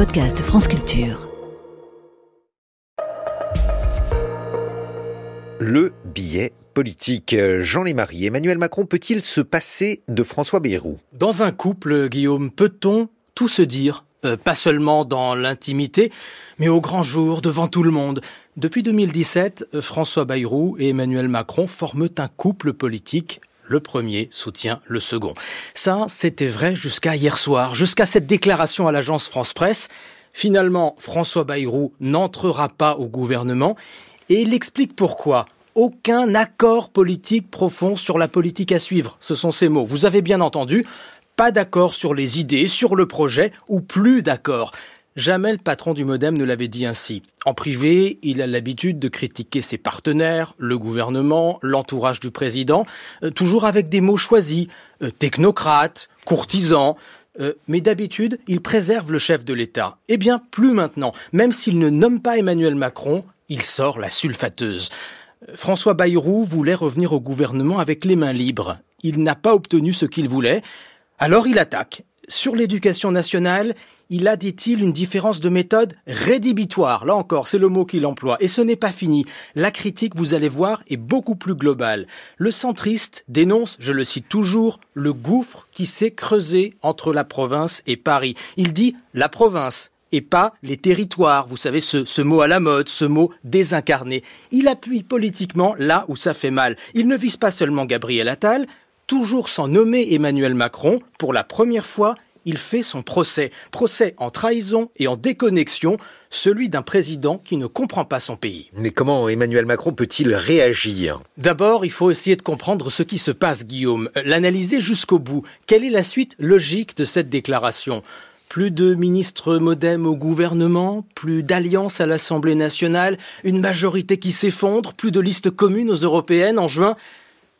podcast France Culture. Le billet politique. Jean Lémarie, Emmanuel Macron peut-il se passer de François Bayrou? Dans un couple, Guillaume, peut-on tout se dire? Euh, pas seulement dans l'intimité, mais au grand jour, devant tout le monde. Depuis 2017, euh, François Bayrou et Emmanuel Macron forment un couple politique le premier soutient le second. Ça, c'était vrai jusqu'à hier soir, jusqu'à cette déclaration à l'agence France Presse. Finalement, François Bayrou n'entrera pas au gouvernement et il explique pourquoi. Aucun accord politique profond sur la politique à suivre. Ce sont ces mots. Vous avez bien entendu. Pas d'accord sur les idées, sur le projet, ou plus d'accord. Jamais le patron du Modem ne l'avait dit ainsi. En privé, il a l'habitude de critiquer ses partenaires, le gouvernement, l'entourage du président, euh, toujours avec des mots choisis, euh, technocrate, courtisan. Euh, mais d'habitude, il préserve le chef de l'État. Eh bien, plus maintenant. Même s'il ne nomme pas Emmanuel Macron, il sort la sulfateuse. François Bayrou voulait revenir au gouvernement avec les mains libres. Il n'a pas obtenu ce qu'il voulait. Alors il attaque. Sur l'éducation nationale, il a, dit-il, une différence de méthode rédhibitoire. Là encore, c'est le mot qu'il emploie. Et ce n'est pas fini. La critique, vous allez voir, est beaucoup plus globale. Le centriste dénonce, je le cite toujours, le gouffre qui s'est creusé entre la province et Paris. Il dit la province et pas les territoires. Vous savez, ce, mot à la mode, ce mot désincarné. Il appuie politiquement là où ça fait mal. Il ne vise pas seulement Gabriel Attal, toujours sans nommer Emmanuel Macron, pour la première fois, il fait son procès. Procès en trahison et en déconnexion, celui d'un président qui ne comprend pas son pays. Mais comment Emmanuel Macron peut-il réagir? D'abord, il faut essayer de comprendre ce qui se passe, Guillaume, l'analyser jusqu'au bout. Quelle est la suite logique de cette déclaration? Plus de ministres modem au gouvernement, plus d'alliances à l'Assemblée nationale, une majorité qui s'effondre, plus de listes communes aux européennes en juin?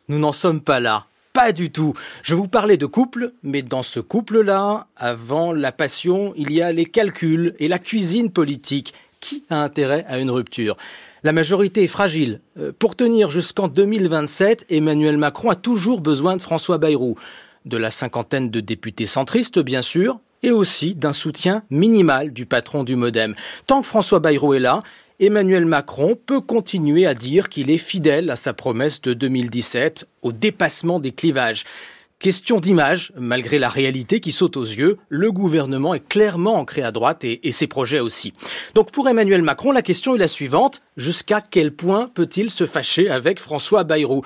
Nous n'en sommes pas là. Pas du tout. Je vous parlais de couple, mais dans ce couple-là, avant la passion, il y a les calculs et la cuisine politique. Qui a intérêt à une rupture? La majorité est fragile. Euh, pour tenir jusqu'en 2027, Emmanuel Macron a toujours besoin de François Bayrou, de la cinquantaine de députés centristes bien sûr, et aussi d'un soutien minimal du patron du Modem. Tant que François Bayrou est là, Emmanuel Macron peut continuer à dire qu'il est fidèle à sa promesse de 2017 au dépassement des clivages. Question d'image, malgré la réalité qui saute aux yeux, le gouvernement est clairement ancré à droite et, ses projets aussi. Donc pour Emmanuel Macron, la question est la suivante. Jusqu'à quel point peut-il se fâcher avec François Bayrou?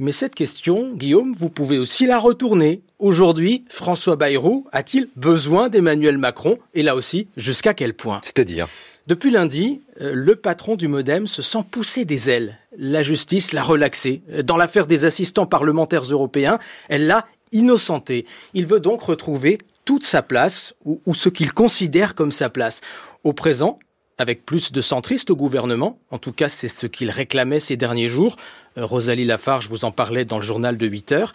Mais cette question, Guillaume, vous pouvez aussi la retourner. Aujourd'hui, François Bayrou a-t-il besoin d'Emmanuel Macron Et là aussi, jusqu'à quel point C'est-à-dire depuis lundi, euh, le patron du Modem se sent pousser des ailes. La justice l'a relaxé. Dans l'affaire des assistants parlementaires européens, elle l'a innocenté. Il veut donc retrouver toute sa place, ou, ou ce qu'il considère comme sa place. Au présent, avec plus de centristes au gouvernement, en tout cas c'est ce qu'il réclamait ces derniers jours, euh, Rosalie Lafarge vous en parlait dans le journal de 8 heures,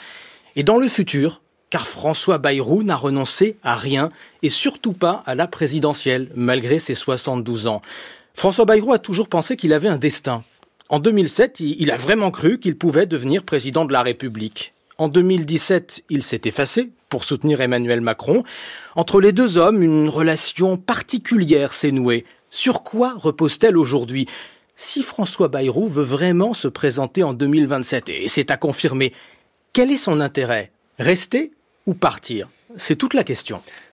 et dans le futur, car François Bayrou n'a renoncé à rien, et surtout pas à la présidentielle, malgré ses 72 ans. François Bayrou a toujours pensé qu'il avait un destin. En 2007, il a vraiment cru qu'il pouvait devenir président de la République. En 2017, il s'est effacé pour soutenir Emmanuel Macron. Entre les deux hommes, une relation particulière s'est nouée. Sur quoi repose-t-elle aujourd'hui? Si François Bayrou veut vraiment se présenter en 2027, et c'est à confirmer, quel est son intérêt? Rester ou partir? C'est toute la question.